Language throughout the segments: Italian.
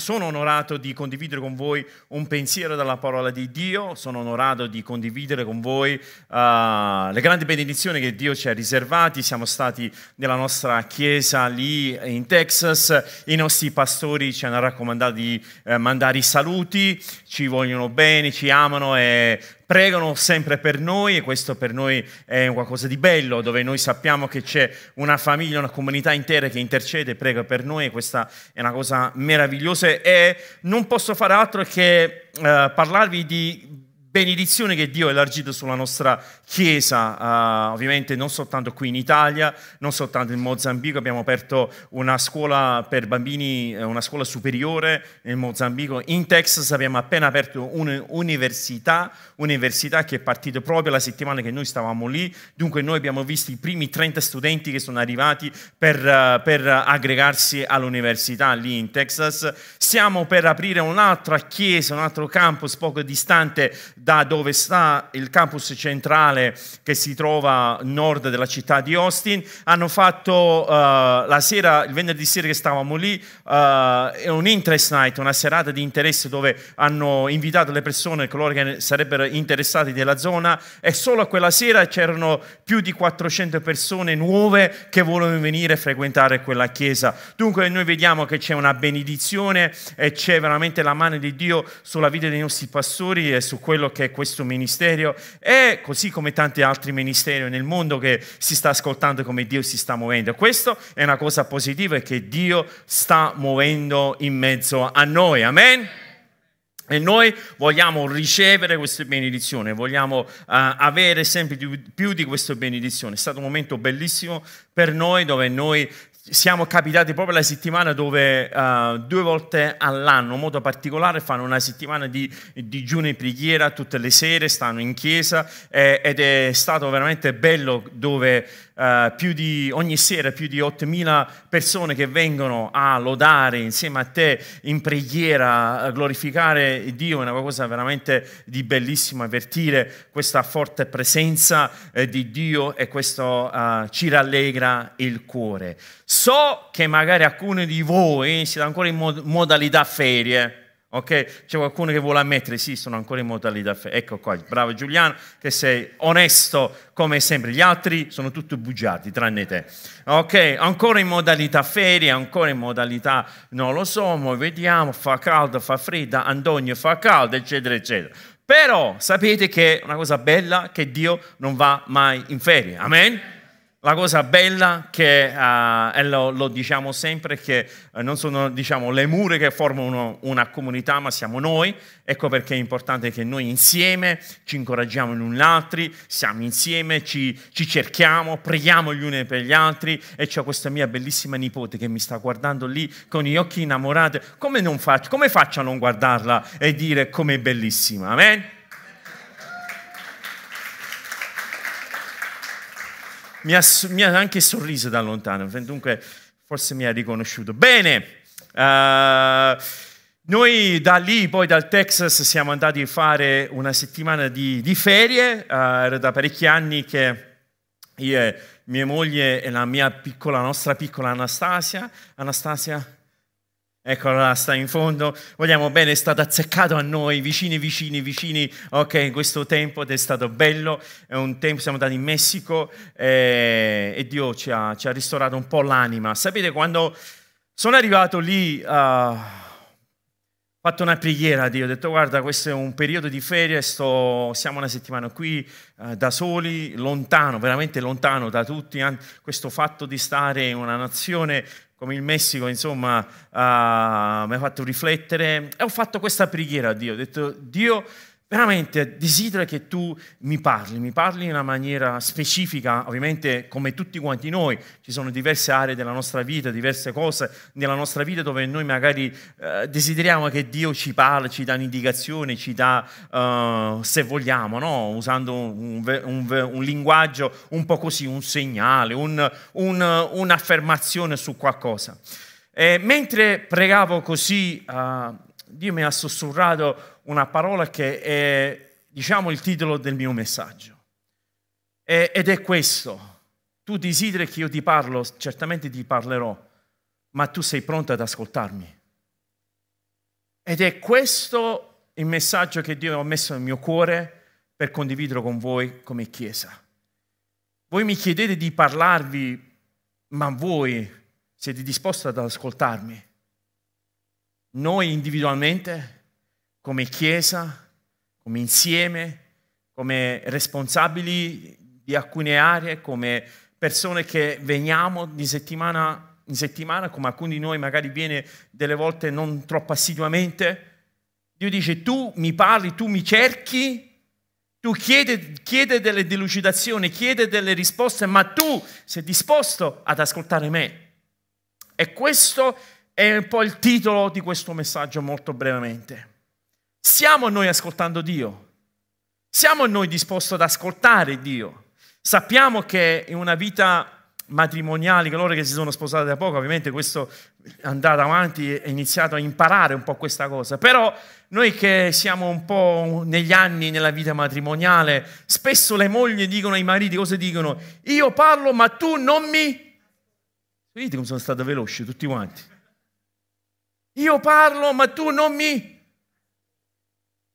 Sono onorato di condividere con voi un pensiero dalla parola di Dio, sono onorato di condividere con voi uh, le grandi benedizioni che Dio ci ha riservati. Siamo stati nella nostra chiesa lì in Texas, i nostri pastori ci hanno raccomandato di uh, mandare i saluti, ci vogliono bene, ci amano e pregano sempre per noi e questo per noi è qualcosa di bello, dove noi sappiamo che c'è una famiglia, una comunità intera che intercede e prega per noi e questa è una cosa meravigliosa. E non posso fare altro che uh, parlarvi di benedizione che Dio ha elargito sulla nostra Chiesa, uh, ovviamente non soltanto qui in Italia, non soltanto in Mozambico, abbiamo aperto una scuola per bambini, eh, una scuola superiore in Mozambico, in Texas abbiamo appena aperto un'università, università che è partita proprio la settimana che noi stavamo lì, dunque noi abbiamo visto i primi 30 studenti che sono arrivati per, uh, per aggregarsi all'università lì in Texas, stiamo per aprire un'altra chiesa, un altro campus poco distante da dove sta il campus centrale che si trova a nord della città di Austin. Hanno fatto uh, la sera, il venerdì sera che stavamo lì, uh, un interest night, una serata di interesse dove hanno invitato le persone, coloro che sarebbero interessati della zona e solo quella sera c'erano più di 400 persone nuove che volevano venire a frequentare quella chiesa. Dunque noi vediamo che c'è una benedizione e c'è veramente la mano di Dio sulla vita dei nostri pastori e su quello che è questo ministero e così come tanti altri ministeri nel mondo che si sta ascoltando come Dio si sta muovendo. Questo è una cosa positiva che Dio sta muovendo in mezzo a noi. Amen. E noi vogliamo ricevere queste benedizioni, vogliamo uh, avere sempre più, più di queste benedizioni. È stato un momento bellissimo per noi dove noi siamo capitati proprio la settimana dove uh, due volte all'anno, in modo particolare, fanno una settimana di digiuno e preghiera tutte le sere, stanno in chiesa eh, ed è stato veramente bello dove uh, più di, ogni sera più di 8.000 persone che vengono a lodare insieme a te in preghiera, a glorificare Dio, è una cosa veramente di bellissimo, avvertire questa forte presenza eh, di Dio e questo uh, ci rallegra il cuore. So che magari alcuni di voi siete ancora in mod- modalità ferie, Ok? C'è qualcuno che vuole ammettere, sì, sono ancora in modalità fede. Ecco qua, bravo Giuliano, che sei onesto come sempre. Gli altri sono tutti bugiardi, tranne te. Ok? Ancora in modalità ferie, ancora in modalità non lo so, noi vediamo, fa caldo, fa fredda, Antonio fa caldo, eccetera, eccetera. Però sapete che è una cosa bella che Dio non va mai in ferie. Amen? La cosa bella che, uh, e lo, lo, diciamo sempre, che uh, non sono diciamo, le mura che formano una comunità, ma siamo noi. Ecco perché è importante che noi insieme ci incoraggiamo gli altri, siamo insieme, ci, ci, cerchiamo, preghiamo gli uni per gli altri. E c'è questa mia bellissima nipote che mi sta guardando lì con gli occhi innamorati. Come, faccio, come faccio a non guardarla e dire com'è bellissima? Amen? Mi ha, mi ha anche sorriso da lontano, dunque forse mi ha riconosciuto. Bene, uh, noi da lì, poi dal Texas, siamo andati a fare una settimana di, di ferie, uh, era da parecchi anni che io, mia moglie e la mia piccola, la nostra piccola Anastasia, Anastasia, Eccola, sta in fondo. Vogliamo bene, è stato azzeccato a noi, vicini, vicini, vicini, ok, in questo tempo ed è stato bello. È un tempo, siamo andati in Messico e, e Dio ci ha, ci ha, ristorato un po' l'anima. Sapete, quando sono arrivato lì, uh, ho fatto una preghiera a Dio, ho detto guarda, questo è un periodo di ferie, sto, siamo una settimana qui uh, da soli, lontano, veramente lontano da tutti. Questo fatto di stare in una nazione come il Messico, insomma, uh, mi ha fatto riflettere e ho fatto questa preghiera a Dio. Ho detto, Dio, veramente desidero che tu mi parli, mi parli in una maniera specifica, ovviamente come tutti quanti noi, ci sono diverse aree della nostra vita, diverse cose nella nostra vita dove noi magari eh, desideriamo che Dio ci parli, ci dà un'indicazione, ci dà, uh, se vogliamo, no? usando un, un, un, linguaggio un po' così, un segnale, un, un'affermazione su qualcosa. E mentre pregavo così, uh, Dio mi ha sussurrato una parola che è, diciamo, il titolo del mio messaggio. E, ed è questo. Tu desideri che io ti parlo, certamente ti parlerò, ma tu sei pronto ad ascoltarmi. Ed è questo il messaggio che Dio ha messo nel mio cuore per condividerlo con voi come Chiesa. Voi mi chiedete di parlarvi, ma voi siete disposti ad ascoltarmi? Noi individualmente? Come Chiesa, come insieme, come responsabili di alcune aree, come persone che veniamo di settimana in settimana, come alcuni di noi magari viene delle volte non troppo assiduamente. Dio dice tu mi parli, tu mi cerchi, tu chiedi, chiedi delle delucidazioni, chiedi delle risposte, ma tu sei disposto ad ascoltare me. E questo è un po' il titolo di questo messaggio molto brevemente. Siamo noi ascoltando Dio? Siamo noi disposti ad ascoltare Dio? Sappiamo che in una vita matrimoniale, coloro che si sono sposati da poco, ovviamente questo è andato avanti e iniziato a imparare un po' questa cosa, però noi che siamo un po' negli anni nella vita matrimoniale, spesso le mogli dicono ai mariti cosa dicono? Io parlo ma tu non mi... Vedete come sono stato veloce tutti quanti? Io parlo ma tu non mi...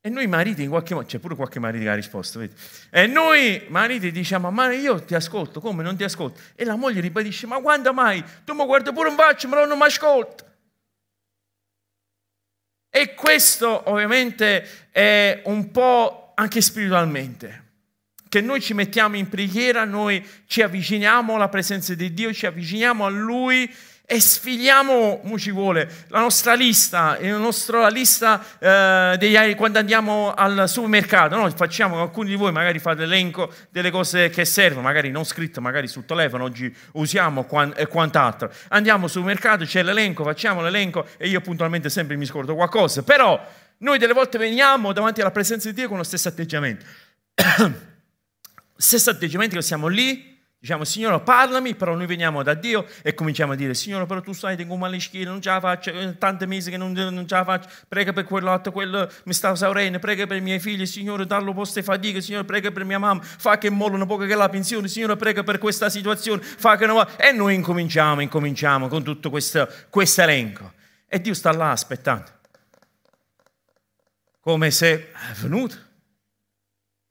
E noi mariti in qualche modo, c'è pure qualche marito che ha risposto, vedi? E noi mariti diciamo, ma io ti ascolto, come non ti ascolto? E la moglie ribadisce, ma quando mai? Tu mi guardi pure un faccio, ma non mi ascolta. E questo ovviamente è un po' anche spiritualmente, che noi ci mettiamo in preghiera, noi ci avviciniamo alla presenza di Dio, ci avviciniamo a Lui e sfiliamo, come ci vuole, la nostra lista, la nostra lista eh, degli, quando andiamo al supermercato, no? facciamo, alcuni di voi magari fate l'elenco delle cose che servono, magari non scritto, magari sul telefono, oggi usiamo e quant'altro. Andiamo al supermercato, c'è l'elenco, facciamo l'elenco e io puntualmente sempre mi scordo qualcosa, però noi delle volte veniamo davanti alla presenza di Dio con lo stesso atteggiamento. stesso atteggiamento che siamo lì, Diciamo, Signore, parlami, però noi veniamo da Dio e cominciamo a dire, Signore, però tu sai, tengo male schiena, non ce la faccio, eh, tante mesi che non, non ce la faccio, prega per quell'altro, quello mi sta esaurendo, prega per i miei figli, Signore, dallo poste fatiche, Signore, prega per mia mamma, fa che mollo un po' che la pensione, Signore, prega per questa situazione, fa che non va... E noi incominciamo, incominciamo con tutto questo, questo elenco. E Dio sta là aspettando. Come se è venuto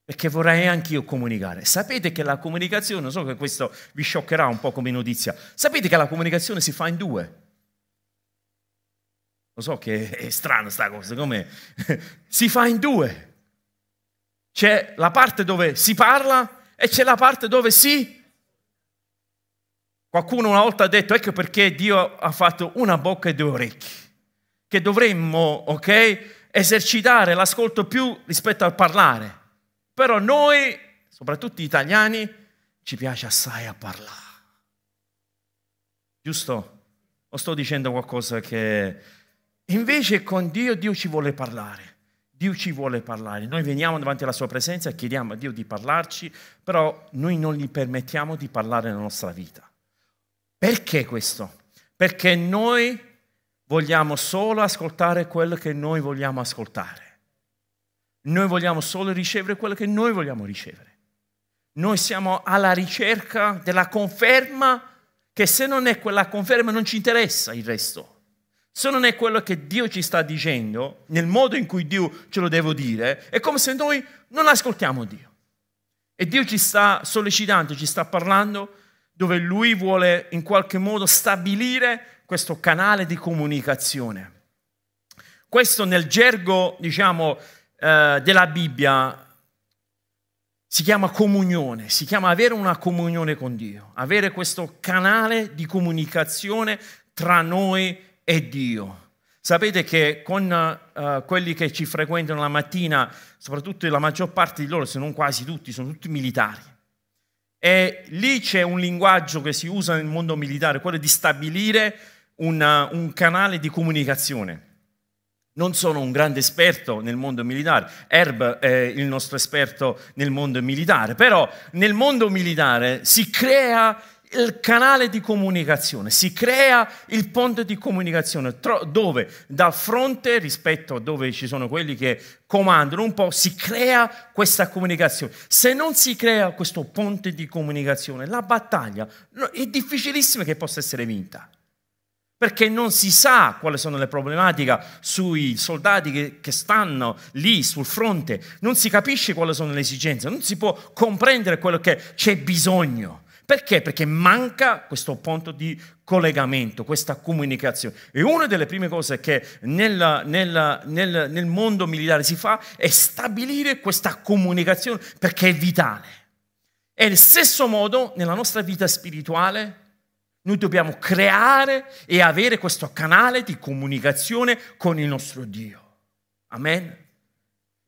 perché vorrei anch'io comunicare. Sapete che la comunicazione, so che questo vi scioccherà un po' come notizia, sapete che la comunicazione si fa in due. Lo so che è strano sta cosa, come si fa in due. C'è la parte dove si parla e c'è la parte dove si... Qualcuno una volta ha detto, ecco perché Dio ha fatto una bocca e due orecchi, che dovremmo, ok, esercitare l'ascolto più rispetto al parlare. Però noi, soprattutto gli italiani, ci piace assai a parlare. Giusto? O sto dicendo qualcosa che... Invece con Dio, Dio ci vuole parlare. Dio ci vuole parlare. Noi veniamo davanti alla sua presenza e chiediamo a Dio di parlarci, però noi non gli permettiamo di parlare nella nostra vita. Perché questo? Perché noi vogliamo solo ascoltare quello che noi vogliamo ascoltare. Noi vogliamo solo ricevere quello che noi vogliamo ricevere. Noi siamo alla ricerca della conferma che se non è quella conferma non ci interessa il resto. Se non è quello che Dio ci sta dicendo, nel modo in cui Dio ce lo deve dire, è come se noi non ascoltiamo Dio. E Dio ci sta sollecitando, ci sta parlando, dove Lui vuole in qualche modo stabilire questo canale di comunicazione. Questo nel gergo, diciamo, eh, della Bibbia si chiama comunione, si chiama avere una comunione con Dio, avere questo canale di comunicazione tra noi e Dio. Sapete che con uh, quelli che ci frequentano la mattina, soprattutto la maggior parte di loro, se non quasi tutti, sono tutti militari. E lì c'è un linguaggio che si usa nel mondo militare, quello di stabilire una, un canale di comunicazione. Non sono un grande esperto nel mondo militare, Herb è il nostro esperto nel mondo militare, però nel mondo militare si crea il canale di comunicazione, si crea il ponte di comunicazione dove dal fronte rispetto a dove ci sono quelli che comandano un po', si crea questa comunicazione. Se non si crea questo ponte di comunicazione, la battaglia è difficilissima che possa essere vinta. Perché non si sa quali sono le problematiche sui soldati che, che stanno lì sul fronte, non si capisce quali sono le esigenze, non si può comprendere quello che c'è bisogno. Perché? Perché manca questo punto di collegamento, questa comunicazione. E una delle prime cose che nel, nel, nel, nel mondo militare si fa è stabilire questa comunicazione perché è vitale. E allo stesso modo nella nostra vita spirituale noi dobbiamo creare e avere questo canale di comunicazione con il nostro Dio. Amen.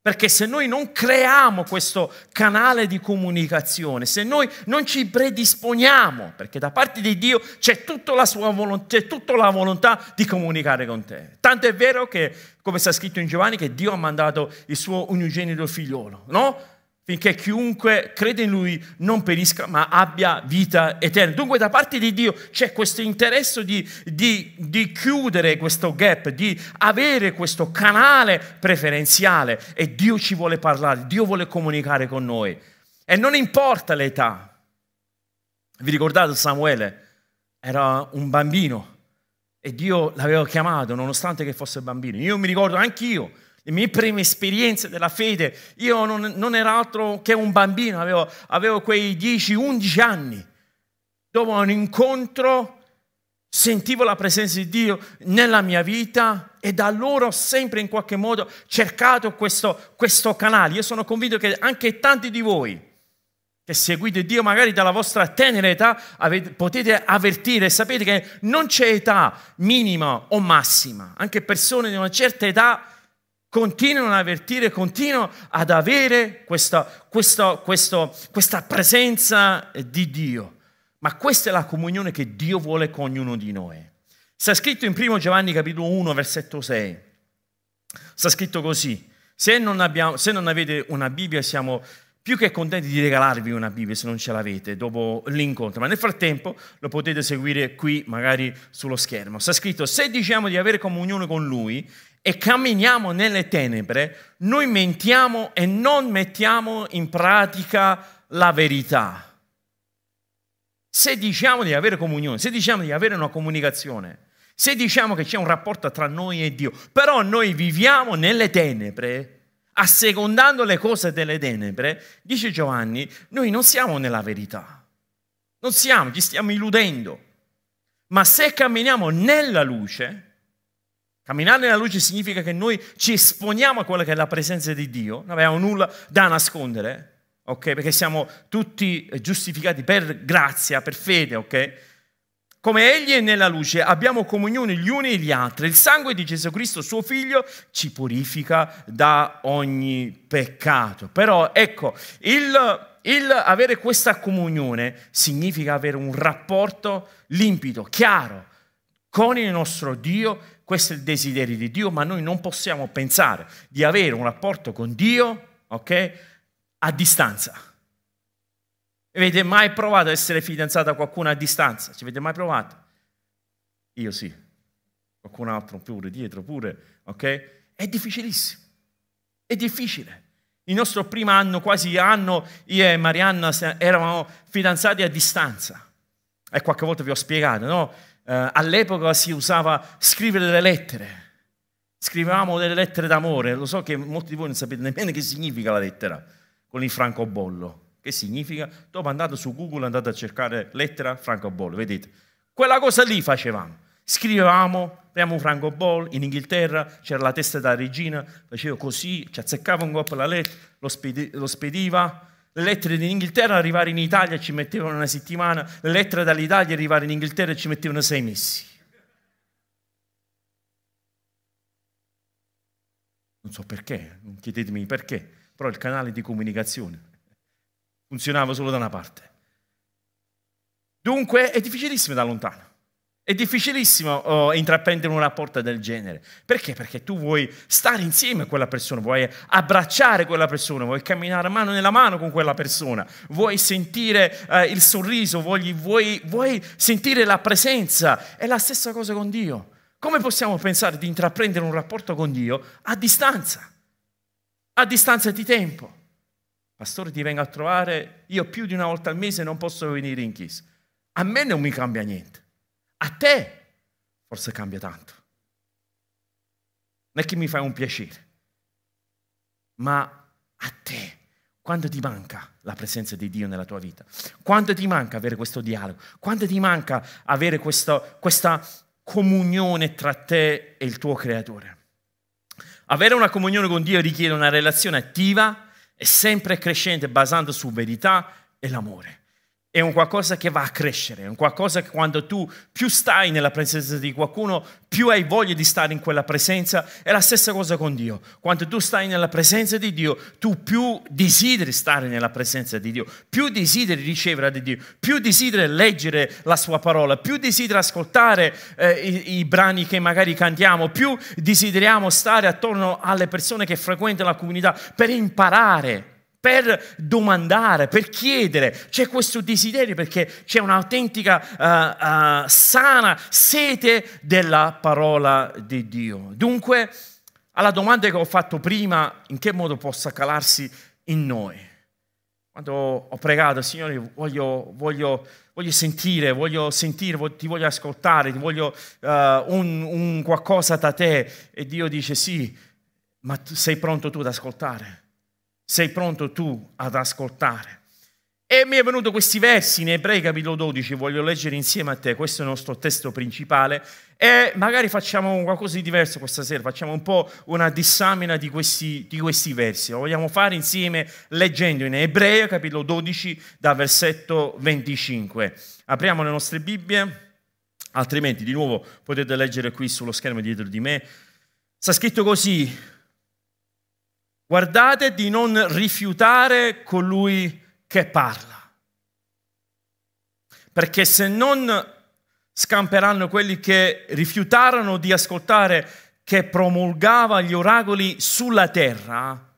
Perché se noi non creiamo questo canale di comunicazione, se noi non ci predisponiamo, perché da parte di Dio c'è tutta la sua volontà, c'è tutta la volontà di comunicare con te. Tanto è vero che, come sta scritto in Giovanni, che Dio ha mandato il suo unigenito figliolo, no? Finché chiunque crede in lui non perisca, ma abbia vita eterna. Dunque da parte di Dio c'è questo interesse di, di, di, chiudere questo gap, di avere questo canale preferenziale e Dio ci vuole parlare, Dio vuole comunicare con noi. E non importa l'età. Vi ricordate Samuele? Era un bambino e Dio l'aveva chiamato nonostante che fosse bambino. Io mi ricordo anch'io le mie prime esperienze della fede, io non, non ero altro che un bambino, avevo, avevo quei 10-11 anni. Dopo un incontro sentivo la presenza di Dio nella mia vita e da allora ho sempre in qualche modo cercato questo, questo canale. Io sono convinto che anche tanti di voi che seguite Dio magari dalla vostra tenera età avete, potete avvertire, sapete che non c'è età minima o massima, anche persone di una certa età continuano ad avvertire, continuano ad avere questa, questa, questa, questa presenza di Dio. Ma questa è la comunione che Dio vuole con ognuno di noi. Sta scritto in 1 Giovanni capitolo 1, versetto 6. Sta scritto così. Se non, abbiamo, se non avete una Bibbia siamo più che contenti di regalarvi una Bibbia se non ce l'avete dopo l'incontro, ma nel frattempo lo potete seguire qui magari sullo schermo. Sta scritto, se diciamo di avere comunione con Lui e camminiamo nelle tenebre, noi mentiamo e non mettiamo in pratica la verità. Se diciamo di avere comunione, se diciamo di avere una comunicazione, se diciamo che c'è un rapporto tra noi e Dio, però noi viviamo nelle tenebre, assecondando le cose delle tenebre, dice Giovanni, noi non siamo nella verità. Non siamo, ci stiamo illudendo. Ma se camminiamo nella luce, camminare nella luce significa che noi ci esponiamo a quella che è la presenza di Dio, non abbiamo nulla da nascondere, ok? Perché siamo tutti giustificati per grazia, per fede, ok? Come Egli è nella luce, abbiamo comunione gli uni e gli altri. Il sangue di Gesù Cristo, suo Figlio, ci purifica da ogni peccato. Però ecco, il, il avere questa comunione significa avere un rapporto limpido, chiaro, con il nostro Dio. Questo è il desiderio di Dio, ma noi non possiamo pensare di avere un rapporto con Dio, ok, a distanza. Avete mai provato ad essere fidanzato a qualcuno a distanza? Ci avete mai provato? Io sì. Qualcun altro pure, dietro pure, ok? È difficilissimo. È difficile. Il nostro primo anno, quasi anno, io e Marianna eravamo fidanzati a distanza. E qualche volta vi ho spiegato, no? Eh, all'epoca si usava scrivere delle lettere. Scrivevamo delle lettere d'amore. Lo so che molti di voi non sapete nemmeno che significa la lettera con il francobollo. Che significa? Dopo andate su Google, andate a cercare lettera francobollo, vedete? Quella cosa lì facevamo. Scrivevamo, abbiamo un francobollo, in Inghilterra c'era la testa della regina, faceva così, ci azzeccava un colpo la lettera, lo, spedi, lo spediva. Le lettere in Inghilterra arrivare in Italia ci mettevano una settimana, le lettere dall'Italia arrivare in Inghilterra ci mettevano sei mesi. Non so perché, non chiedetemi perché, però il canale di comunicazione funzionava solo da una parte. Dunque è difficilissimo da lontano. È difficilissimo oh, intraprendere un rapporto del genere. Perché? Perché tu vuoi stare insieme a quella persona, vuoi abbracciare quella persona, vuoi camminare mano nella mano con quella persona, vuoi sentire eh, il sorriso, vuoi, vuoi, vuoi sentire la presenza. È la stessa cosa con Dio. Come possiamo pensare di intraprendere un rapporto con Dio a distanza? A distanza di tempo. Pastore ti vengo a trovare, io più di una volta al mese non posso venire in chiesa. A me non mi cambia niente. A te forse cambia tanto. Non è che mi fai un piacere, ma a te, quando ti manca la presenza di Dio nella tua vita? Quando ti manca avere questo dialogo? Quando ti manca avere questo, questa comunione tra te e il tuo creatore? Avere una comunione con Dio richiede una relazione attiva e sempre crescente basata su verità e l'amore è un qualcosa che va a crescere, è un qualcosa che quando tu più stai nella presenza di qualcuno, più hai voglia di stare in quella presenza. È la stessa cosa con Dio. Quando tu stai nella presenza di Dio, tu più desideri stare nella presenza di Dio, più desideri ricevere da Dio, più desideri leggere la sua parola, più desideri ascoltare eh, i, i brani che magari cantiamo, più desideriamo stare attorno alle persone che frequentano la comunità per imparare per domandare, per chiedere. C'è questo desiderio perché c'è un'autentica, uh, uh, sana sete della parola di Dio. Dunque, alla domanda che ho fatto prima, in che modo possa calarsi in noi? Quando ho pregato, Signore, voglio, voglio, voglio sentire, voglio sentire, ti voglio ascoltare, ti voglio uh, un, un qualcosa da te. E Dio dice sì, ma sei pronto tu ad ascoltare? Sei pronto tu ad ascoltare? E mi è venuto questi versi in Ebrei capitolo 12, voglio leggere insieme a te, questo è il nostro testo principale e magari facciamo qualcosa di diverso questa sera, facciamo un po' una dissamina di questi, di questi versi, lo vogliamo fare insieme leggendo in Ebrei capitolo 12 da versetto 25. Apriamo le nostre Bibbie, altrimenti di nuovo potete leggere qui sullo schermo dietro di me. Sta scritto così, Guardate di non rifiutare colui che parla. Perché se non scamperanno quelli che rifiutarono di ascoltare che promulgava gli oracoli sulla terra,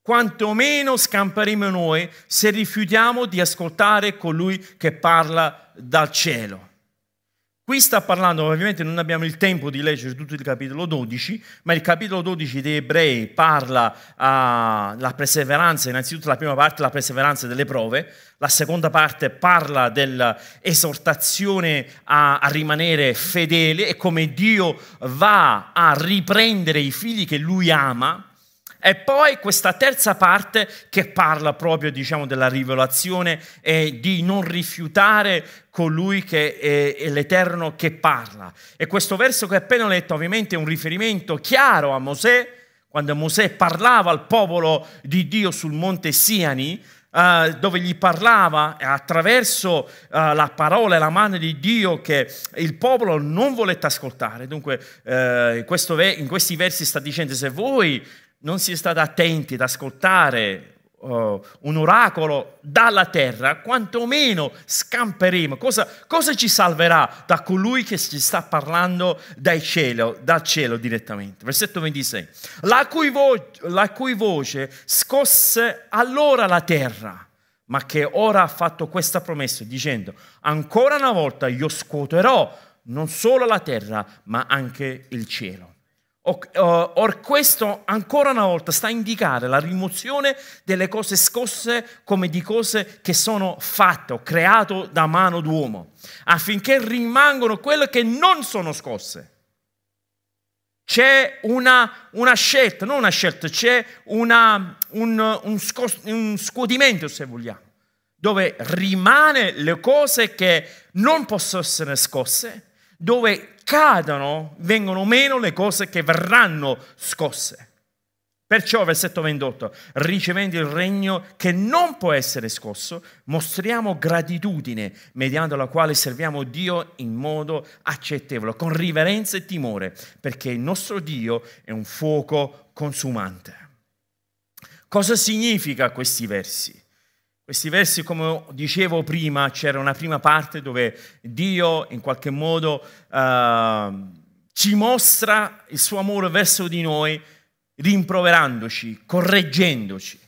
quantomeno scamperemo noi se rifiutiamo di ascoltare colui che parla dal cielo. Qui sta parlando, ovviamente non abbiamo il tempo di leggere tutto il capitolo 12, ma il capitolo 12 dei Ebrei parla della uh, perseveranza, innanzitutto la prima parte la perseveranza delle prove, la seconda parte parla dell'esortazione a, a rimanere fedele e come Dio va a riprendere i figli che lui ama, e poi questa terza parte che parla proprio diciamo, della rivelazione e di non rifiutare colui che è, l'Eterno che parla. E questo verso che ho appena letto ovviamente è un riferimento chiaro a Mosè, quando Mosè parlava al popolo di Dio sul monte Siani, Uh, dove gli parlava attraverso uh, la parola e la mano di Dio che il popolo non volette ascoltare. Dunque, ve- in, questi versi sta dicendo: se voi non si è stati attenti ad ascoltare uh, un oracolo dalla terra, quantomeno scamperemo. Cosa, cosa, ci salverà da colui che ci sta parlando cielo, dal cielo direttamente? Versetto 26. La cui, vo- la cui voce scosse allora la terra, ma che ora ha fatto questa promessa dicendo, ancora una volta io scuoterò non solo la terra, ma anche il cielo. Or questo ancora una volta sta a indicare la rimozione delle cose scosse come di cose che sono fatte o create da mano d'uomo, affinché rimangano quelle che non sono scosse. C'è una, una scelta, non una scelta, c'è una, un, un, scos- un scuotimento se vogliamo, dove rimane le cose che non possono essere scosse, dove cadono, vengono meno le cose che verranno scosse. Perciò, versetto 28, ricevendo il regno che non può essere scosso, mostriamo gratitudine mediante la quale serviamo Dio in modo accettevole, con riverenza e timore, perché il nostro Dio è un fuoco consumante. Cosa significa questi versi? Questi versi, come dicevo prima, c'era una prima parte dove Dio in qualche modo uh, ci mostra il suo amore verso di noi, rimproverandoci, correggendoci.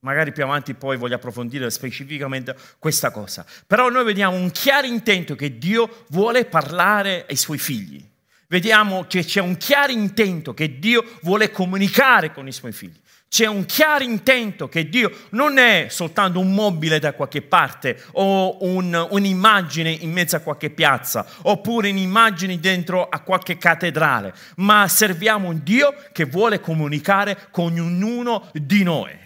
Magari più avanti poi voglio approfondire specificamente questa cosa. Però noi vediamo un chiaro intento che Dio vuole parlare ai suoi figli. Vediamo che c'è un chiaro intento che Dio vuole comunicare con i suoi figli. C'è un chiaro intento che Dio non è soltanto un mobile da qualche parte o un, un'immagine in mezzo a qualche piazza oppure un'immagine dentro a qualche cattedrale, ma serviamo un Dio che vuole comunicare con ognuno di noi.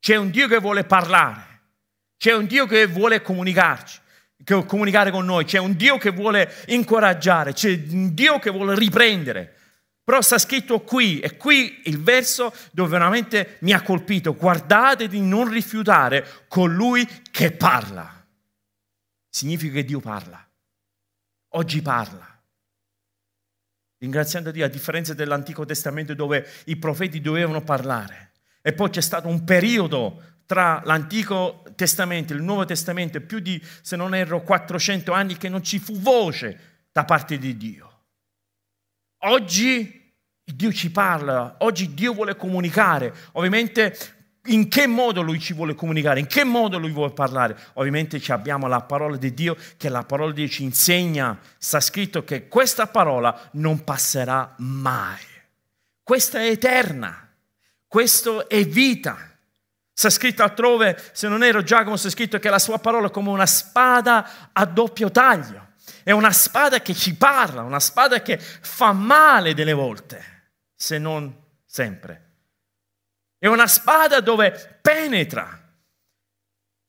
C'è un Dio che vuole parlare, c'è un Dio che vuole comunicarci comunicare con noi, c'è un Dio che vuole incoraggiare, c'è un Dio che vuole riprendere. Però sta scritto qui, e qui il verso dove veramente mi ha colpito, guardate di non rifiutare colui che parla. Significa che Dio parla. Oggi parla. Ringraziando Dio, a differenza dell'Antico Testamento dove i profeti dovevano parlare. E poi c'è stato un periodo tra l'Antico Testamento e il Nuovo Testamento, più di, se non erro, 400 anni che non ci fu voce da parte di Dio. Oggi Dio ci parla, oggi Dio vuole comunicare. Ovviamente in che modo Lui ci vuole comunicare, in che modo Lui vuole parlare. Ovviamente abbiamo la parola di Dio, che la parola di Dio ci insegna, sta scritto che questa parola non passerà mai. Questa è eterna, questo è vita. Sta scritto altrove, se non ero Giacomo, sta scritto che la sua parola è come una spada a doppio taglio. È una spada che ci parla, una spada che fa male delle volte, se non sempre. È una spada dove penetra.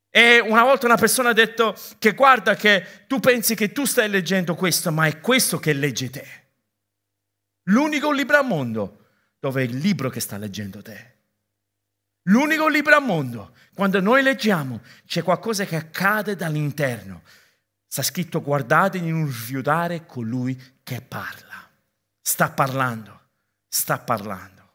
E una volta una persona ha detto che guarda che tu pensi che tu stai leggendo questo, ma è questo che legge te. L'unico libro al mondo dove è il libro che sta leggendo te. L'unico libro al mondo. Quando noi leggiamo c'è qualcosa che accade dall'interno. Sta scritto guardate di non rifiutare colui che parla. Sta parlando, sta parlando.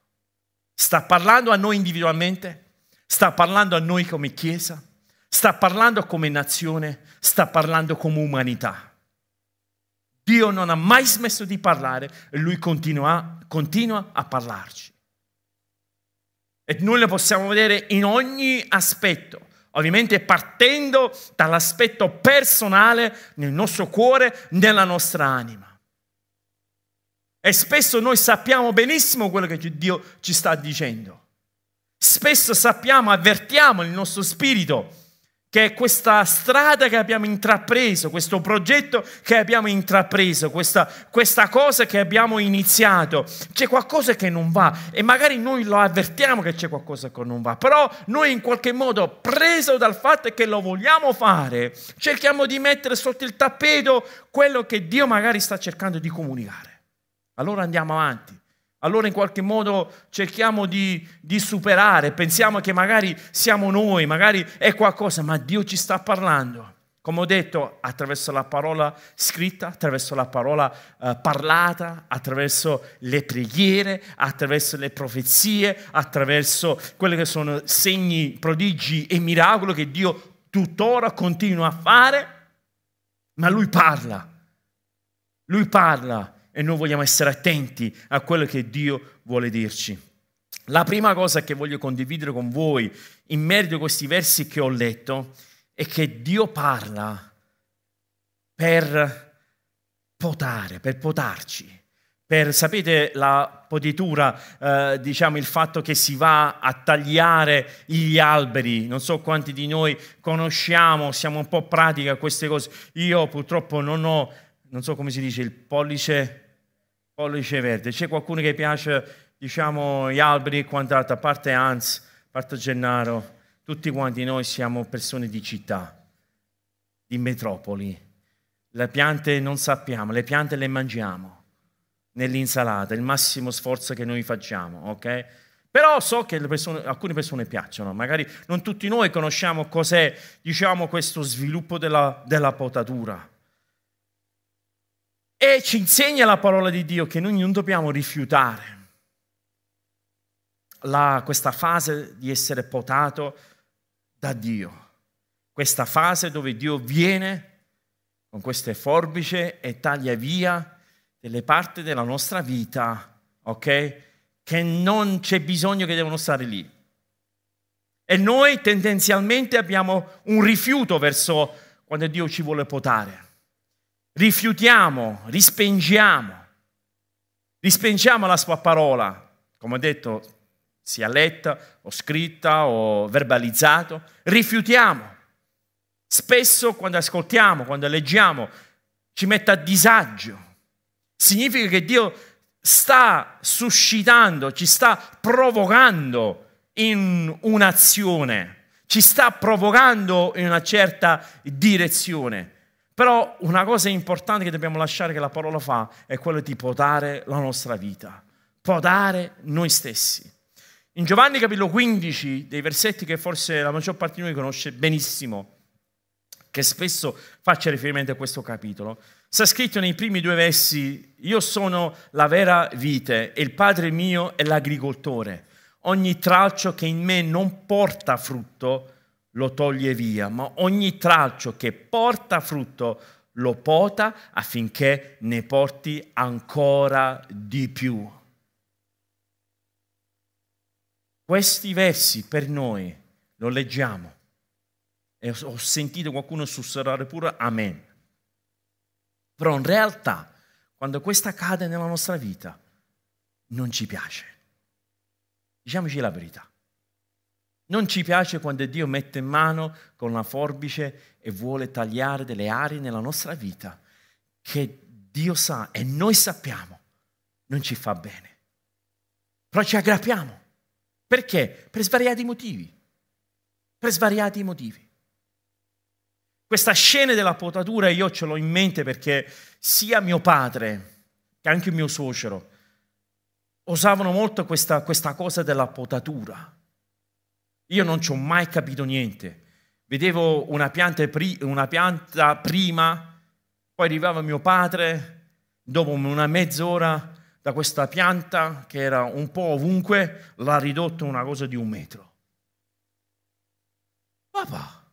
Sta parlando a noi individualmente, sta parlando a noi come Chiesa, sta parlando come nazione, sta parlando come umanità. Dio non ha mai smesso di parlare e lui continua, continua a parlarci. E noi lo possiamo vedere in ogni aspetto Ovviamente partendo dall'aspetto personale nel nostro cuore, nella nostra anima. E spesso noi sappiamo benissimo quello che Dio ci sta dicendo. Spesso sappiamo, avvertiamo il nostro spirito che questa strada che abbiamo intrapreso, questo progetto che abbiamo intrapreso, questa, questa, cosa che abbiamo iniziato, c'è qualcosa che non va e magari noi lo avvertiamo che c'è qualcosa che non va, però noi in qualche modo, preso dal fatto che lo vogliamo fare, cerchiamo di mettere sotto il tappeto quello che Dio magari sta cercando di comunicare. Allora andiamo avanti allora in qualche modo cerchiamo di, di, superare, pensiamo che magari siamo noi, magari è qualcosa, ma Dio ci sta parlando. Come ho detto, attraverso la parola scritta, attraverso la parola eh, parlata, attraverso le preghiere, attraverso le profezie, attraverso quelli che sono segni, prodigi e miracoli che Dio tuttora continua a fare, ma Lui parla. Lui parla e noi vogliamo essere attenti a quello che Dio vuole dirci. La prima cosa che voglio condividere con voi in merito a questi versi che ho letto è che Dio parla per potare, per potarci. Per, sapete, la potitura, eh, diciamo il fatto che si va a tagliare gli alberi, non so quanti di noi conosciamo, siamo un po' pratici a queste cose. Io purtroppo non ho non so come si dice, il pollice, pollice verde. C'è qualcuno che piace, diciamo, gli alberi e quant'altro, a parte Hans, a parte Gennaro, tutti quanti noi siamo persone di città, di metropoli. Le piante non sappiamo, le piante le mangiamo nell'insalata, il massimo sforzo che noi facciamo, ok? Però so che persone, alcune persone piacciono, magari non tutti noi conosciamo cos'è, diciamo, questo sviluppo della, della potatura. E ci insegna la parola di Dio che noi non dobbiamo rifiutare. la, questa fase di essere potato da Dio. Questa fase dove Dio viene con queste forbici e taglia via delle parti della nostra vita, ok? Che non c'è bisogno che devono stare lì. E noi tendenzialmente abbiamo un rifiuto verso quando Dio ci vuole potare. Rifiutiamo, rispengiamo, rispengiamo la sua parola, come ho detto, sia letta o scritta o verbalizzato, rifiutiamo. Spesso quando ascoltiamo, quando leggiamo, ci mette a disagio. Significa che Dio sta suscitando, ci sta provocando in un'azione, ci sta provocando in una certa direzione. Però una cosa importante che dobbiamo lasciare che la parola fa è quella di podare la nostra vita, podare noi stessi. In Giovanni capitolo 15, dei versetti che forse la maggior parte di noi conosce benissimo, che spesso faccia riferimento a questo capitolo, sta scritto nei primi due versi, io sono la vera vite e il Padre mio è l'agricoltore. Ogni tralcio che in me non porta frutto lo toglie via, ma ogni tralcio che porta frutto lo pota affinché ne porti ancora di più. Questi versi per noi lo leggiamo e ho sentito qualcuno sussurrare pure Amen. Però in realtà, quando questo accade nella nostra vita, non ci piace. Diciamoci la verità. Non ci piace quando Dio mette in mano con la forbice e vuole tagliare delle aree nella nostra vita che Dio sa e noi sappiamo non ci fa bene. Però ci aggrappiamo perché? Per svariati motivi. Per svariati motivi. Questa scena della potatura io ce l'ho in mente perché sia mio padre che anche mio suocero usavano molto questa, questa cosa della potatura. Io non ci ho mai capito niente. Vedevo una pianta, una pianta prima, poi arrivava mio padre, dopo una mezz'ora da questa pianta che era un po' ovunque, l'ha ridotto una cosa di un metro. Papà,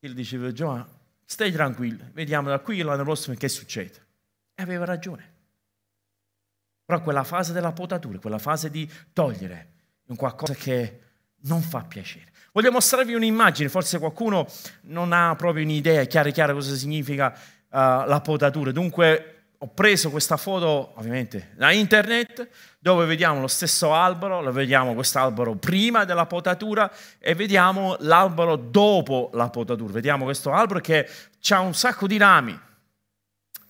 il diceva Giovanni, stai tranquillo, vediamo da qui all'anno prossimo che succede. E aveva ragione. Però quella fase della potatura, quella fase di togliere, è un qualcosa che non fa piacere. Voglio mostrarvi un'immagine, forse qualcuno non ha proprio un'idea chiara chiara cosa significa uh, la potatura. Dunque ho preso questa foto ovviamente da internet dove vediamo lo stesso albero, lo vediamo quest'albero prima della potatura e vediamo l'albero dopo la potatura. Vediamo questo albero che ha un sacco di rami.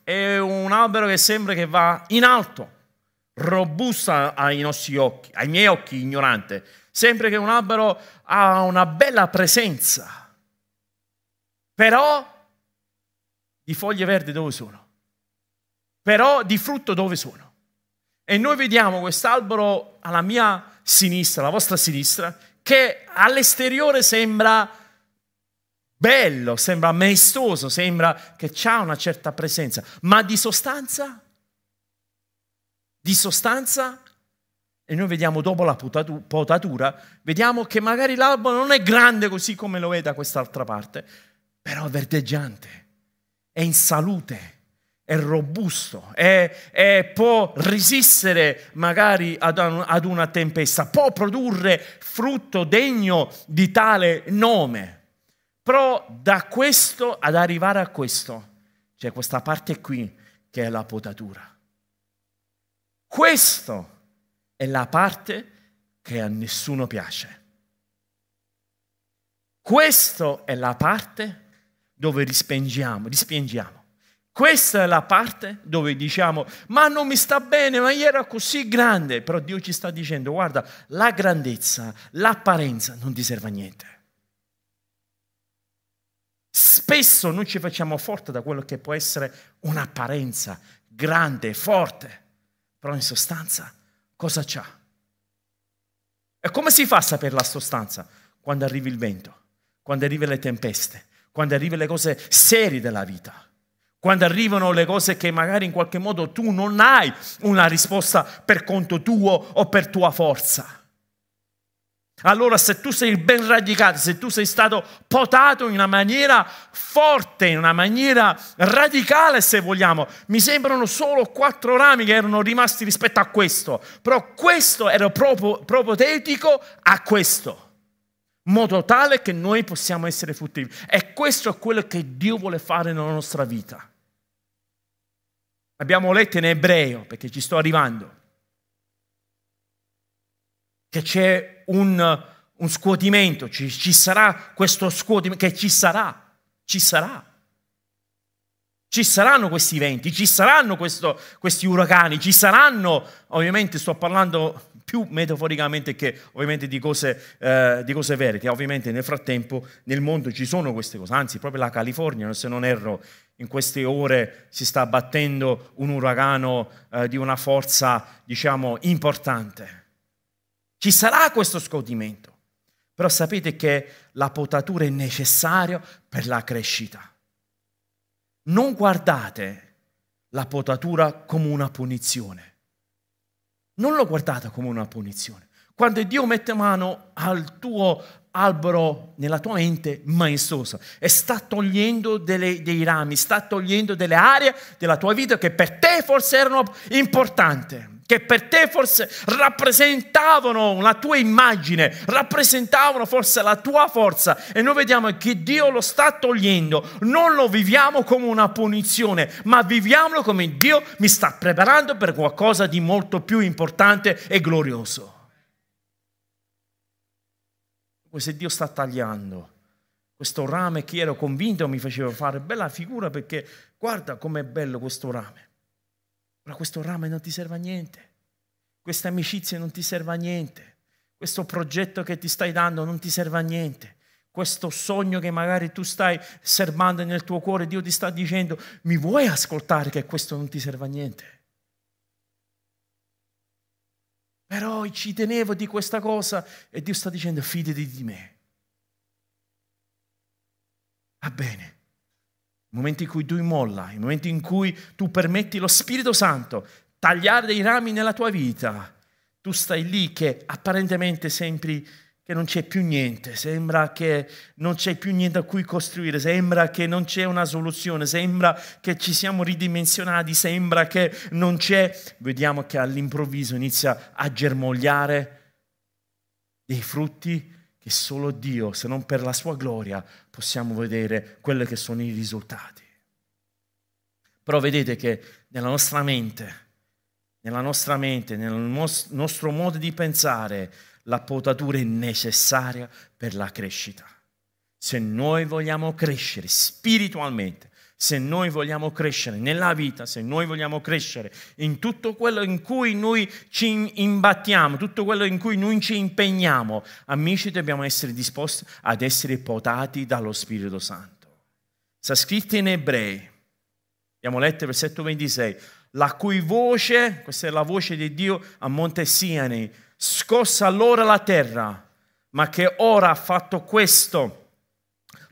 È un albero che sembra che va in alto, robusto ai nostri occhi, ai miei occhi ignorante. Sembra che un albero ha una bella presenza. Però i foglie verdi dove sono? però di frutto dove sono? E noi vediamo quest'albero alla mia sinistra, alla vostra sinistra, che all'esteriore sembra bello, sembra maestoso, sembra che ha una certa presenza, ma di sostanza? Di sostanza? E noi vediamo dopo la potatura, vediamo che magari l'albero non è grande così come lo è da quest'altra parte, però è verdeggiante, è in salute è robusto, è, è, può resistere magari ad, ad una tempesta, può produrre frutto degno di tale nome. Però da questo ad arrivare a questo c'è questa parte qui che è la potatura. Questa è la parte che a nessuno piace. Questa è la parte dove rispingiamo, rispingiamo. Questa è la parte dove diciamo, ma non mi sta bene, ma io ero così grande. Però Dio ci sta dicendo, guarda, la grandezza, l'apparenza non ti serve a niente. Spesso noi ci facciamo forte da quello che può essere un'apparenza grande, forte, però in sostanza cosa c'ha? E come si fa a sapere la sostanza? Quando arriva il vento, quando arrivano le tempeste, quando arrivano le cose serie della vita quando arrivano le cose che magari in qualche modo tu non hai una risposta per conto tuo o per tua forza. Allora se tu sei ben radicato, se tu sei stato potato in una maniera forte, in una maniera radicale se vogliamo, mi sembrano solo quattro rami che erano rimasti rispetto a questo, però questo era proprio propotetico a questo in modo tale che noi possiamo essere fruttivi. E questo è quello che Dio vuole fare nella nostra vita. Abbiamo letto in ebreo, perché ci sto arrivando, che c'è un, un scuotimento, ci, ci sarà questo scuotimento, che ci sarà, ci sarà. Ci saranno questi venti, ci saranno questo, questi uragani, ci saranno, ovviamente sto parlando più metaforicamente che ovviamente di cose, eh, di cose vere, che ovviamente nel frattempo nel mondo ci sono queste cose, anzi proprio la California, se non erro, in queste ore si sta battendo un uragano eh, di una forza, diciamo, importante. Ci sarà questo scodimento, però sapete che la potatura è necessaria per la crescita. Non guardate la potatura come una punizione non lo guardate come una punizione. Quando Dio mette mano al tuo albero nella tua mente maestosa e sta togliendo delle, dei rami, sta togliendo delle aree della tua vita che per te forse erano importanti che per te forse rappresentavano la tua immagine, rappresentavano forse la tua forza e noi vediamo che Dio lo sta togliendo, non lo viviamo come una punizione, ma viviamolo come Dio mi sta preparando per qualcosa di molto più importante e glorioso. Se Dio sta tagliando questo rame che ero convinto mi faceva fare bella figura perché guarda com'è bello questo rame. Ma questo rame non ti serve a niente. Questa amicizia non ti serve a niente. Questo progetto che ti stai dando non ti serve a niente. Questo sogno che magari tu stai serbando nel tuo cuore, Dio ti sta dicendo, mi vuoi ascoltare che questo non ti serve a niente? Però ci tenevo di questa cosa e Dio sta dicendo, fidati di me. Va bene, il momento in cui tu immolla, il momento in cui tu permetti lo Spirito Santo tagliare dei rami nella tua vita, tu stai lì che apparentemente sembri che non c'è più niente, sembra che non c'è più niente a cui costruire, sembra che non c'è una soluzione, sembra che ci siamo ridimensionati, sembra che non c'è, vediamo che all'improvviso inizia a germogliare dei frutti che solo Dio, se non per la sua gloria, possiamo vedere quelli che sono i risultati. Però vedete che nella nostra mente, nella nostra mente, nel nostro modo di pensare, la potatura è necessaria per la crescita. Se noi vogliamo crescere spiritualmente, se noi vogliamo crescere nella vita, se noi vogliamo crescere in tutto quello in cui noi ci imbattiamo, tutto quello in cui noi ci impegniamo, amici dobbiamo essere disposti ad essere potati dallo Spirito Santo. Sta scritto in ebrei, abbiamo letto il versetto 26, la cui voce, questa è la voce di Dio a Monte Siani, scossa allora la terra, ma che ora ha fatto questo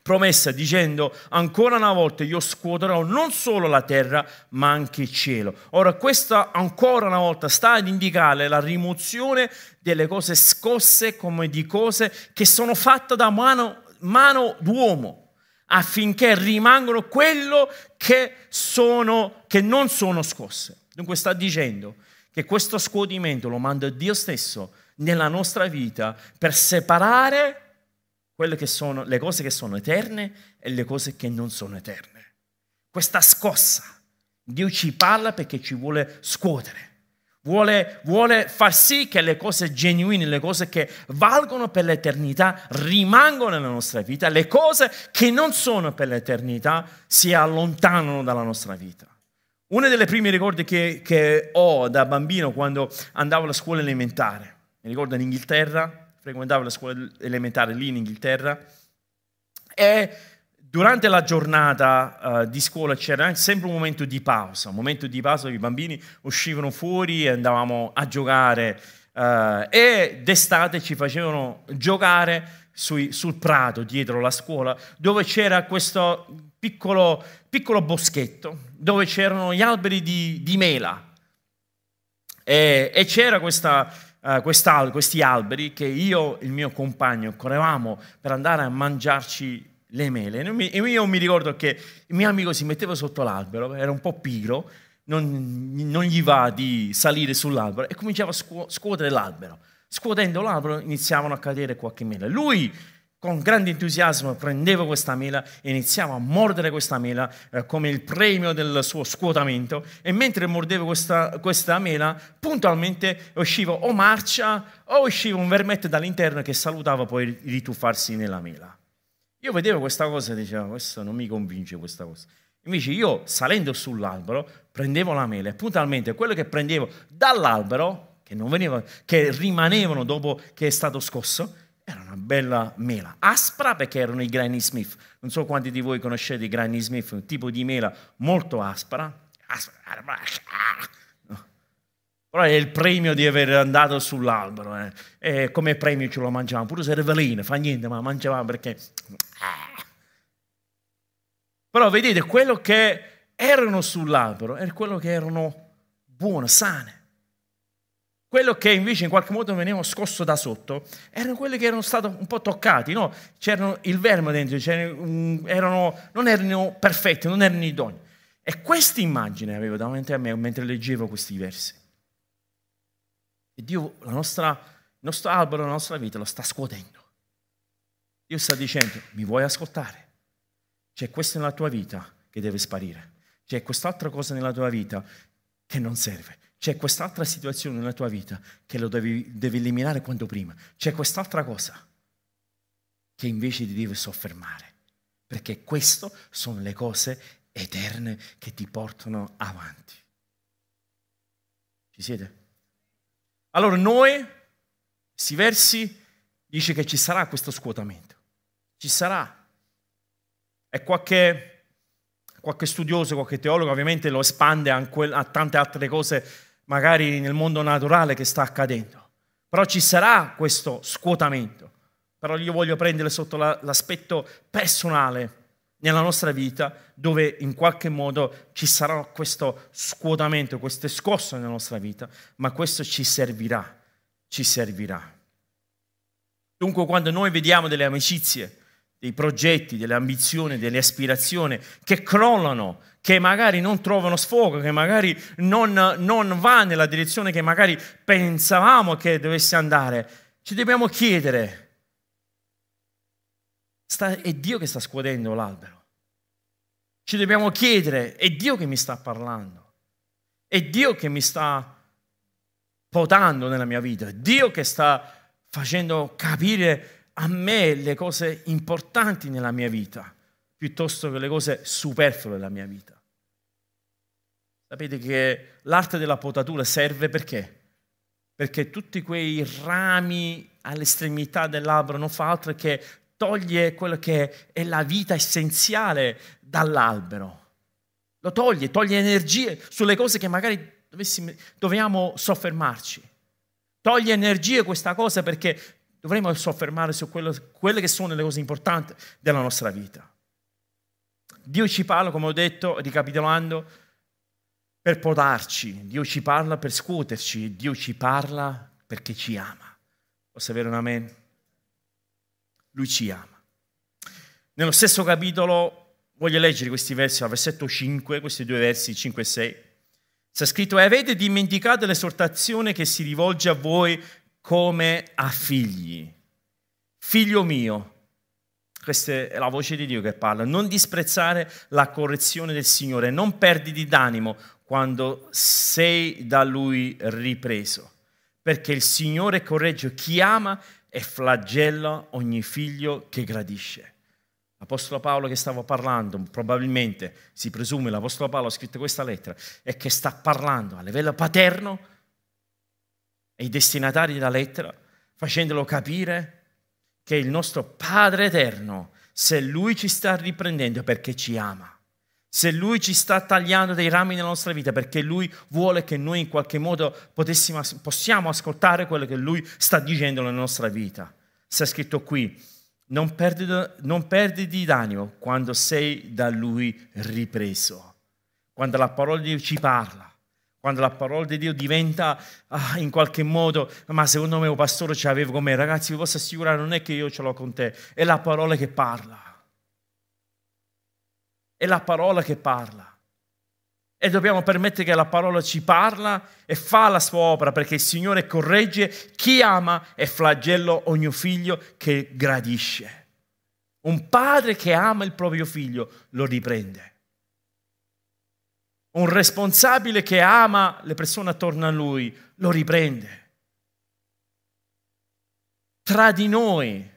promessa dicendo ancora una volta io scuoterò non solo la terra ma anche il cielo. Ora questa ancora una volta sta ad indicare la rimozione delle cose scosse come di cose che sono fatte da mano, mano d'uomo affinché rimangano quello che, sono, che non sono scosse. Dunque sta dicendo che questo scuotimento lo manda Dio stesso nella nostra vita per separare quelle che sono le cose che sono eterne e le cose che non sono eterne. Questa scossa, Dio ci parla perché ci vuole scuotere. Vuole, vuole, far sì che le cose genuine, le cose che valgono per l'eternità rimangano nella nostra vita, le cose che non sono per l'eternità si allontanano dalla nostra vita. Uno dei primi ricordi che, che ho da bambino quando andavo alla scuola elementare, mi ricordo in Inghilterra, frequentavo la scuola elementare lì in Inghilterra e durante la giornata uh, di scuola c'era sempre un momento di pausa, un momento di pausa dove i bambini uscivano fuori e andavamo a giocare uh, e d'estate ci facevano giocare sui, sul prato dietro la scuola, dove c'era questo piccolo, piccolo boschetto, dove c'erano gli alberi di, di mela. E, e c'era questa, uh, questi alberi che io e il mio compagno correvamo per andare a mangiarci le mele. E io mi ricordo che il mio amico si metteva sotto l'albero, era un po' pigro, non, non gli va di salire sull'albero e cominciava a scu- scuotere l'albero. Scuotendo l'albero iniziavano a cadere qualche mela. Lui con grande entusiasmo prendeva questa mela e iniziava a mordere questa mela eh, come il premio del suo scuotamento e mentre mordeva questa, questa, mela puntualmente usciva o marcia o usciva un vermetto dall'interno che salutava poi rituffarsi nella mela. Io vedevo questa cosa e dicevo questo non mi convince questa cosa. Invece io salendo sull'albero prendevo la mela e puntualmente quello che prendevo dall'albero, che, veniva, che rimanevano dopo che è stato scosso, era una bella mela, aspra perché erano i Granny Smith. Non so quanti di voi conoscete i Granny Smith, un tipo di mela molto aspra. Però è il premio di aver andato sull'albero. Eh. E come premio ce lo mangiavamo, pure se era veleno, fa niente, ma mangiavamo perché... Però vedete, quello che erano sull'albero era quello che erano buone, sane. Quello che invece in qualche modo venivano scosso da sotto erano quelli che erano stati un po' toccati, no? C'era il verme dentro, erano, non erano perfetti, non erano idonei. E questa immagine avevo davanti a me mentre leggevo questi versi. E Dio, nostra, il nostro albero, la nostra vita lo sta scuotendo. Dio sta dicendo, mi vuoi ascoltare? C'è questo nella tua vita che deve sparire. C'è quest'altra cosa nella tua vita che non serve. C'è quest'altra situazione nella tua vita che lo devi, devi eliminare quanto prima. C'è quest'altra cosa che invece ti deve soffermare. Perché queste sono le cose eterne che ti portano avanti. Ci siete? Allora noi, questi versi, dice che ci sarà questo scuotamento. Ci sarà. E qualche, qualche studioso, qualche teologo ovviamente lo espande a tante altre cose, magari nel mondo naturale che sta accadendo. Però ci sarà questo scuotamento. Però io voglio prendere sotto la, l'aspetto personale nella nostra vita dove in qualche modo ci sarà questo scuotamento, queste scosse nella nostra vita, ma questo ci servirà, ci servirà. Dunque quando noi vediamo delle amicizie, dei progetti, delle ambizioni, delle aspirazioni che crollano, che magari non trovano sfogo, che magari non, non va nella direzione che magari pensavamo che dovesse andare, ci dobbiamo chiedere, Sta, è Dio che sta scuotendo l'albero. Ci dobbiamo chiedere, è Dio che mi sta parlando. È Dio che mi sta potando nella mia vita. È Dio che sta facendo capire a me le cose importanti nella mia vita, piuttosto che le cose superflue della mia vita. Sapete che l'arte della potatura serve perché? Perché tutti quei rami all'estremità dell'albero non fa altro che toglie quello che è la vita essenziale dall'albero. Lo toglie, toglie energie sulle cose che magari dobbiamo soffermarci. Toglie energie questa cosa perché dovremmo soffermare su quello, quelle che sono le cose importanti della nostra vita. Dio ci parla, come ho detto, ricapitolando, per podarci, Dio ci parla per scuoterci, Dio ci parla perché ci ama. Posso avere un amen? Lui ci ama. Nello stesso capitolo voglio leggere questi versi, al versetto 5, questi due versi 5 e 6. Sta scritto, e avete dimenticato l'esortazione che si rivolge a voi come a figli. Figlio mio, questa è la voce di Dio che parla, non disprezzare la correzione del Signore, non perdi d'animo quando sei da Lui ripreso, perché il Signore corregge chi ama e flagella ogni figlio che gradisce. L'Apostolo Paolo che stava parlando, probabilmente si presume l'Apostolo Paolo ha scritto questa lettera, e che sta parlando a livello paterno ai destinatari della lettera, facendolo capire che il nostro Padre eterno, se Lui ci sta riprendendo perché ci ama, se Lui ci sta tagliando dei rami nella nostra vita perché Lui vuole che noi in qualche modo possiamo ascoltare quello che Lui sta dicendo nella nostra vita. Sta scritto qui, non perdi, non perdi d'animo quando sei da Lui ripreso, quando la parola di Dio ci parla quando la parola di Dio diventa ah, in qualche modo, ma secondo me un pastore ce l'aveva con me, ragazzi vi posso assicurare, non è che io ce l'ho con te, è la parola che parla. È la parola che parla. E dobbiamo permettere che la parola ci parla e fa la sua opera, perché il Signore corregge chi ama e flagello ogni figlio che gradisce. Un padre che ama il proprio figlio lo riprende. Un responsabile che ama le persone attorno a lui lo riprende. Tra di noi,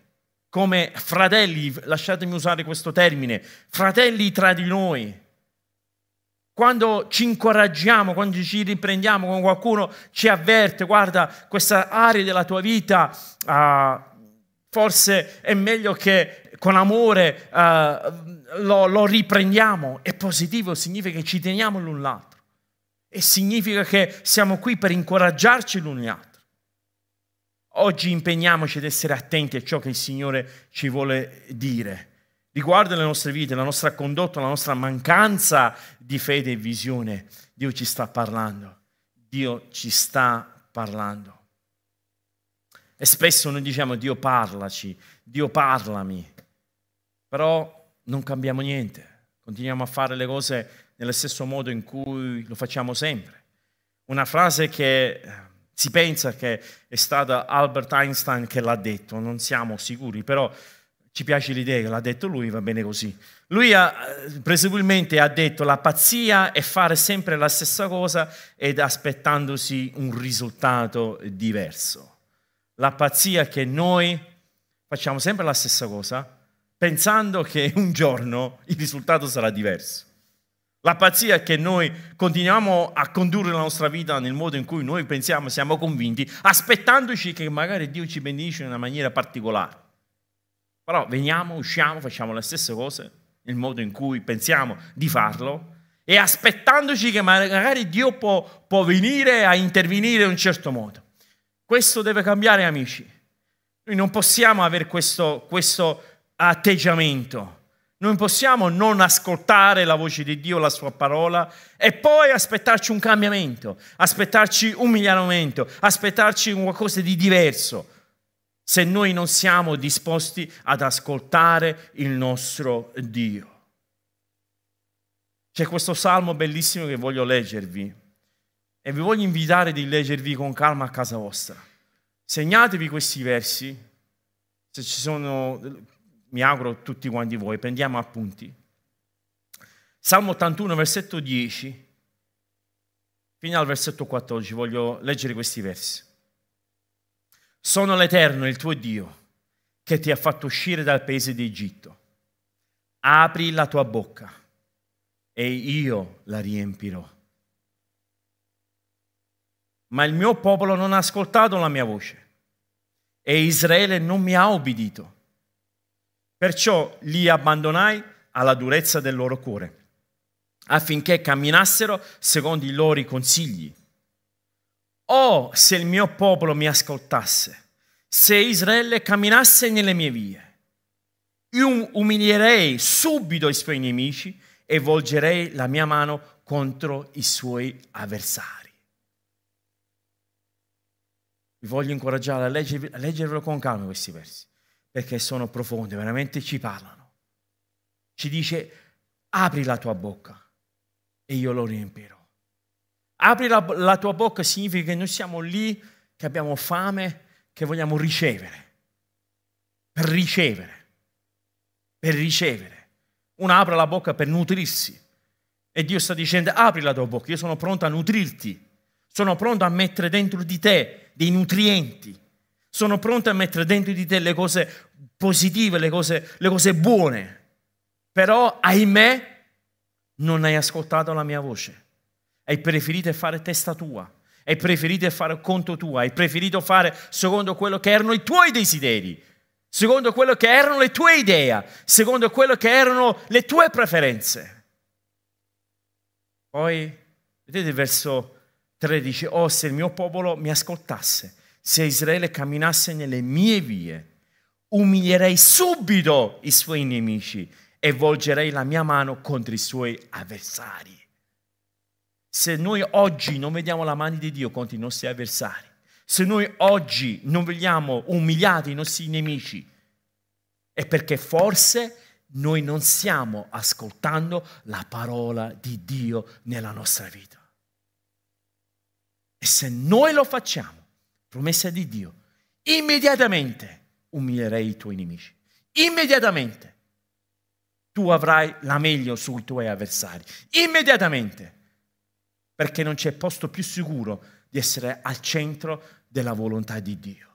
come fratelli, lasciatemi usare questo termine, fratelli tra di noi, quando ci incoraggiamo, quando ci riprendiamo, quando qualcuno ci avverte, guarda, questa area della tua vita uh, forse è meglio che con amore uh, lo, lo, riprendiamo, è positivo, significa che ci teniamo l'un l'altro e significa che siamo qui per incoraggiarci l'un l'altro. Oggi impegniamoci ad essere attenti a ciò che il Signore ci vuole dire riguardo le nostre vite, la nostra condotta, la nostra mancanza di fede e visione. Dio ci sta parlando, Dio ci sta parlando. E spesso noi diciamo Dio parlaci, Dio parlami però non cambiamo niente, continuiamo a fare le cose nello stesso modo in cui lo facciamo sempre. Una frase che eh, si pensa che è stata Albert Einstein che l'ha detto, non siamo sicuri, però ci piace l'idea che l'ha detto lui, va bene così. Lui ha, presumibilmente ha detto la pazzia è fare sempre la stessa cosa ed aspettandosi un risultato diverso. La pazzia che noi facciamo sempre la stessa cosa pensando che un giorno il risultato sarà diverso. La pazzia che noi continuiamo a condurre la nostra vita nel modo in cui noi pensiamo, siamo convinti, aspettandoci che magari Dio ci benedice in una maniera particolare. Però veniamo, usciamo, facciamo le stesse cose nel modo in cui pensiamo di farlo e aspettandoci che magari Dio può, può venire a intervenire in un certo modo. Questo deve cambiare, amici. Noi non possiamo avere questo, questo atteggiamento. Non possiamo non ascoltare la voce di Dio, la sua parola, e poi aspettarci un cambiamento, aspettarci un miglioramento, aspettarci qualcosa di diverso, se noi non siamo disposti ad ascoltare il nostro Dio. C'è questo salmo bellissimo che voglio leggervi e vi voglio invitare di leggervi con calma a casa vostra. Segnatevi questi versi, se ci sono mi auguro tutti quanti voi, prendiamo appunti. Salmo 81, versetto 10, fino al versetto 14, voglio leggere questi versi. Sono l'Eterno, il tuo Dio, che ti ha fatto uscire dal paese d'Egitto. Apri la tua bocca e io la riempirò. Ma il mio popolo non ha ascoltato la mia voce e Israele non mi ha obbedito. Perciò li abbandonai alla durezza del loro cuore, affinché camminassero secondo i loro consigli. Oh, se il mio popolo mi ascoltasse, se Israele camminasse nelle mie vie, io umilierei subito i suoi nemici e volgerei la mia mano contro i suoi avversari. Vi voglio incoraggiare a, leggervi, a leggervelo con calma questi versi perché sono profonde, veramente ci parlano. Ci dice, apri la tua bocca e io lo riempirò. Apri la, la tua bocca significa che noi siamo lì, che abbiamo fame, che vogliamo ricevere. Per ricevere. Per ricevere. Uno apre la bocca per nutrirsi. E Dio sta dicendo, apri la tua bocca, io sono pronto a nutrirti. Sono pronto a mettere dentro di te dei nutrienti sono pronto a mettere dentro di te le cose positive, le cose, le cose buone. Però, ahimè, non hai ascoltato la mia voce. Hai preferito fare testa tua. Hai preferito fare conto tuo. Hai preferito fare secondo quello che erano i tuoi desideri. Secondo quello che erano le tue idee. Secondo quello che erano le tue preferenze. Poi, vedete il verso 13. Oh, se il mio popolo mi ascoltasse se Israele camminasse nelle mie vie, umilierei subito i suoi nemici e volgerei la mia mano contro i suoi avversari. Se noi oggi non vediamo la mano di Dio contro i nostri avversari, se noi oggi non vediamo umiliati i nostri nemici, è perché forse noi non stiamo ascoltando la parola di Dio nella nostra vita. E se noi lo facciamo, promessa di Dio, immediatamente umilierei i tuoi nemici. Immediatamente. Tu avrai la meglio sui tuoi avversari. Immediatamente. Perché non c'è posto più sicuro di essere al centro della volontà di Dio.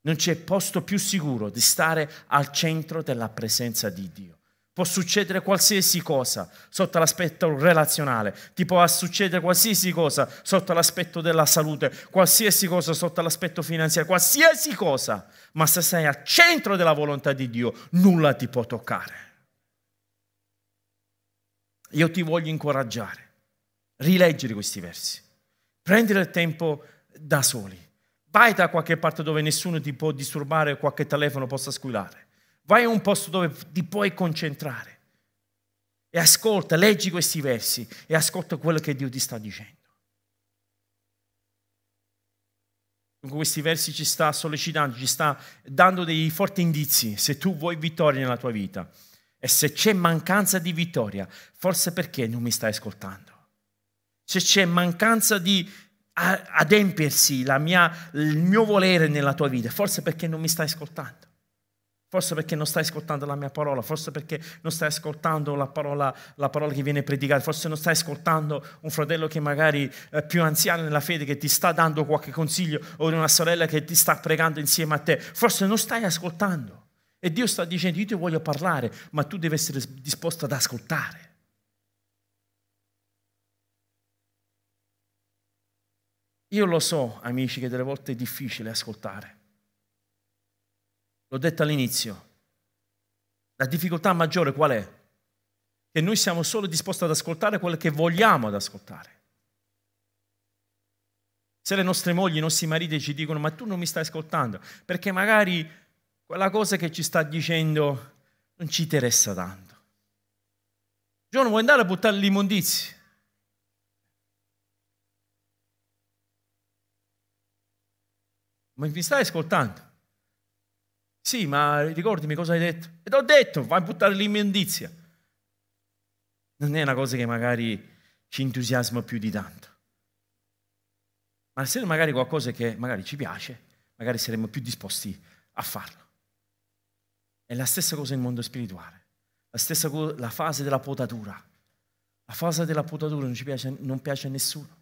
Non c'è posto più sicuro di stare al centro della presenza di Dio. Può succedere qualsiasi cosa sotto l'aspetto relazionale, ti può succedere qualsiasi cosa sotto l'aspetto della salute, qualsiasi cosa sotto l'aspetto finanziario, qualsiasi cosa, ma se sei al centro della volontà di Dio, nulla ti può toccare. Io ti voglio incoraggiare, rileggere questi versi, prendere il tempo da soli Vai da qualche parte dove nessuno ti può disturbare, qualche telefono possa squillare. Vai a un posto dove ti puoi concentrare. E ascolta, leggi questi versi e ascolta quello che Dio ti sta dicendo. Con questi versi ci sta sollecitando, ci sta dando dei forti indizi se tu vuoi vittoria nella tua vita. E se c'è mancanza di vittoria, forse perché non mi stai ascoltando. Se c'è mancanza di adempiersi mia, il mio volere nella tua vita, forse perché non mi stai ascoltando. Forse perché non stai ascoltando la mia parola, forse perché non stai ascoltando la parola, la parola che viene predicata, forse non stai ascoltando un fratello che magari è più anziano nella fede che ti sta dando qualche consiglio o una sorella che ti sta pregando insieme a te. Forse non stai ascoltando. E Dio sta dicendo, io ti voglio parlare, ma tu devi essere disposto ad ascoltare. Io lo so, amici, che delle volte è difficile ascoltare. L'ho detto all'inizio. La difficoltà maggiore qual è? Che noi siamo solo disposti ad ascoltare quello che vogliamo ad ascoltare. Se le nostre mogli, i nostri mariti ci dicono ma tu non mi stai ascoltando, perché magari quella cosa che ci sta dicendo non ci interessa tanto. Giorno vuoi andare a buttare l'immondizia? Ma mi stai ascoltando? Sì, ma ricordami cosa hai detto. E ti ho detto, vai a buttare l'immondizia. Non è una cosa che magari ci entusiasma più di tanto. Ma se magari qualcosa che magari ci piace, magari saremmo più disposti a farlo. È la stessa cosa nel mondo spirituale. La stessa cosa, la fase della potatura. La fase della potatura non, piace, non piace a nessuno.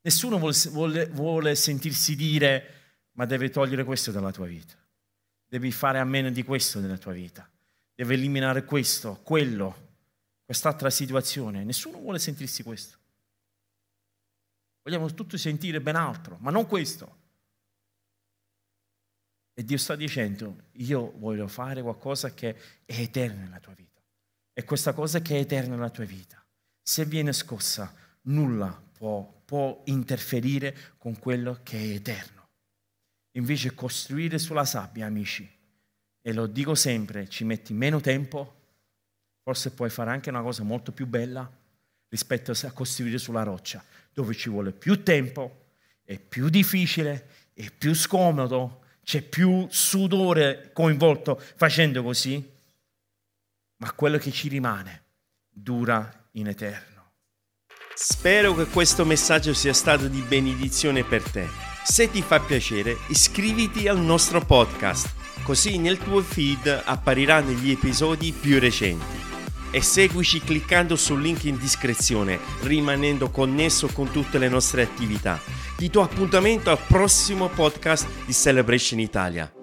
Nessuno vuole, vuole, vuole sentirsi dire ma devi togliere questo dalla tua vita. Devi fare a meno di questo nella tua vita. Devi eliminare questo, quello, quest'altra situazione. Nessuno vuole sentirsi questo. Vogliamo tutti sentire ben altro, ma non questo. E Dio sta dicendo, io voglio fare qualcosa che è eterno nella tua vita. E questa cosa che è eterna nella tua vita, se viene scossa, nulla può, può interferire con quello che è eterno. Invece costruire sulla sabbia, amici, e lo dico sempre, ci metti meno tempo, forse puoi fare anche una cosa molto più bella rispetto a costruire sulla roccia, dove ci vuole più tempo, è più difficile, è più scomodo, c'è più sudore coinvolto facendo così, ma quello che ci rimane dura in eterno. Spero che questo messaggio sia stato di benedizione per te. Se ti fa piacere, iscriviti al nostro podcast, così nel tuo feed appariranno gli episodi più recenti. E seguici cliccando sul link in descrizione, rimanendo connesso con tutte le nostre attività. Ti do appuntamento al prossimo podcast di Celebration Italia.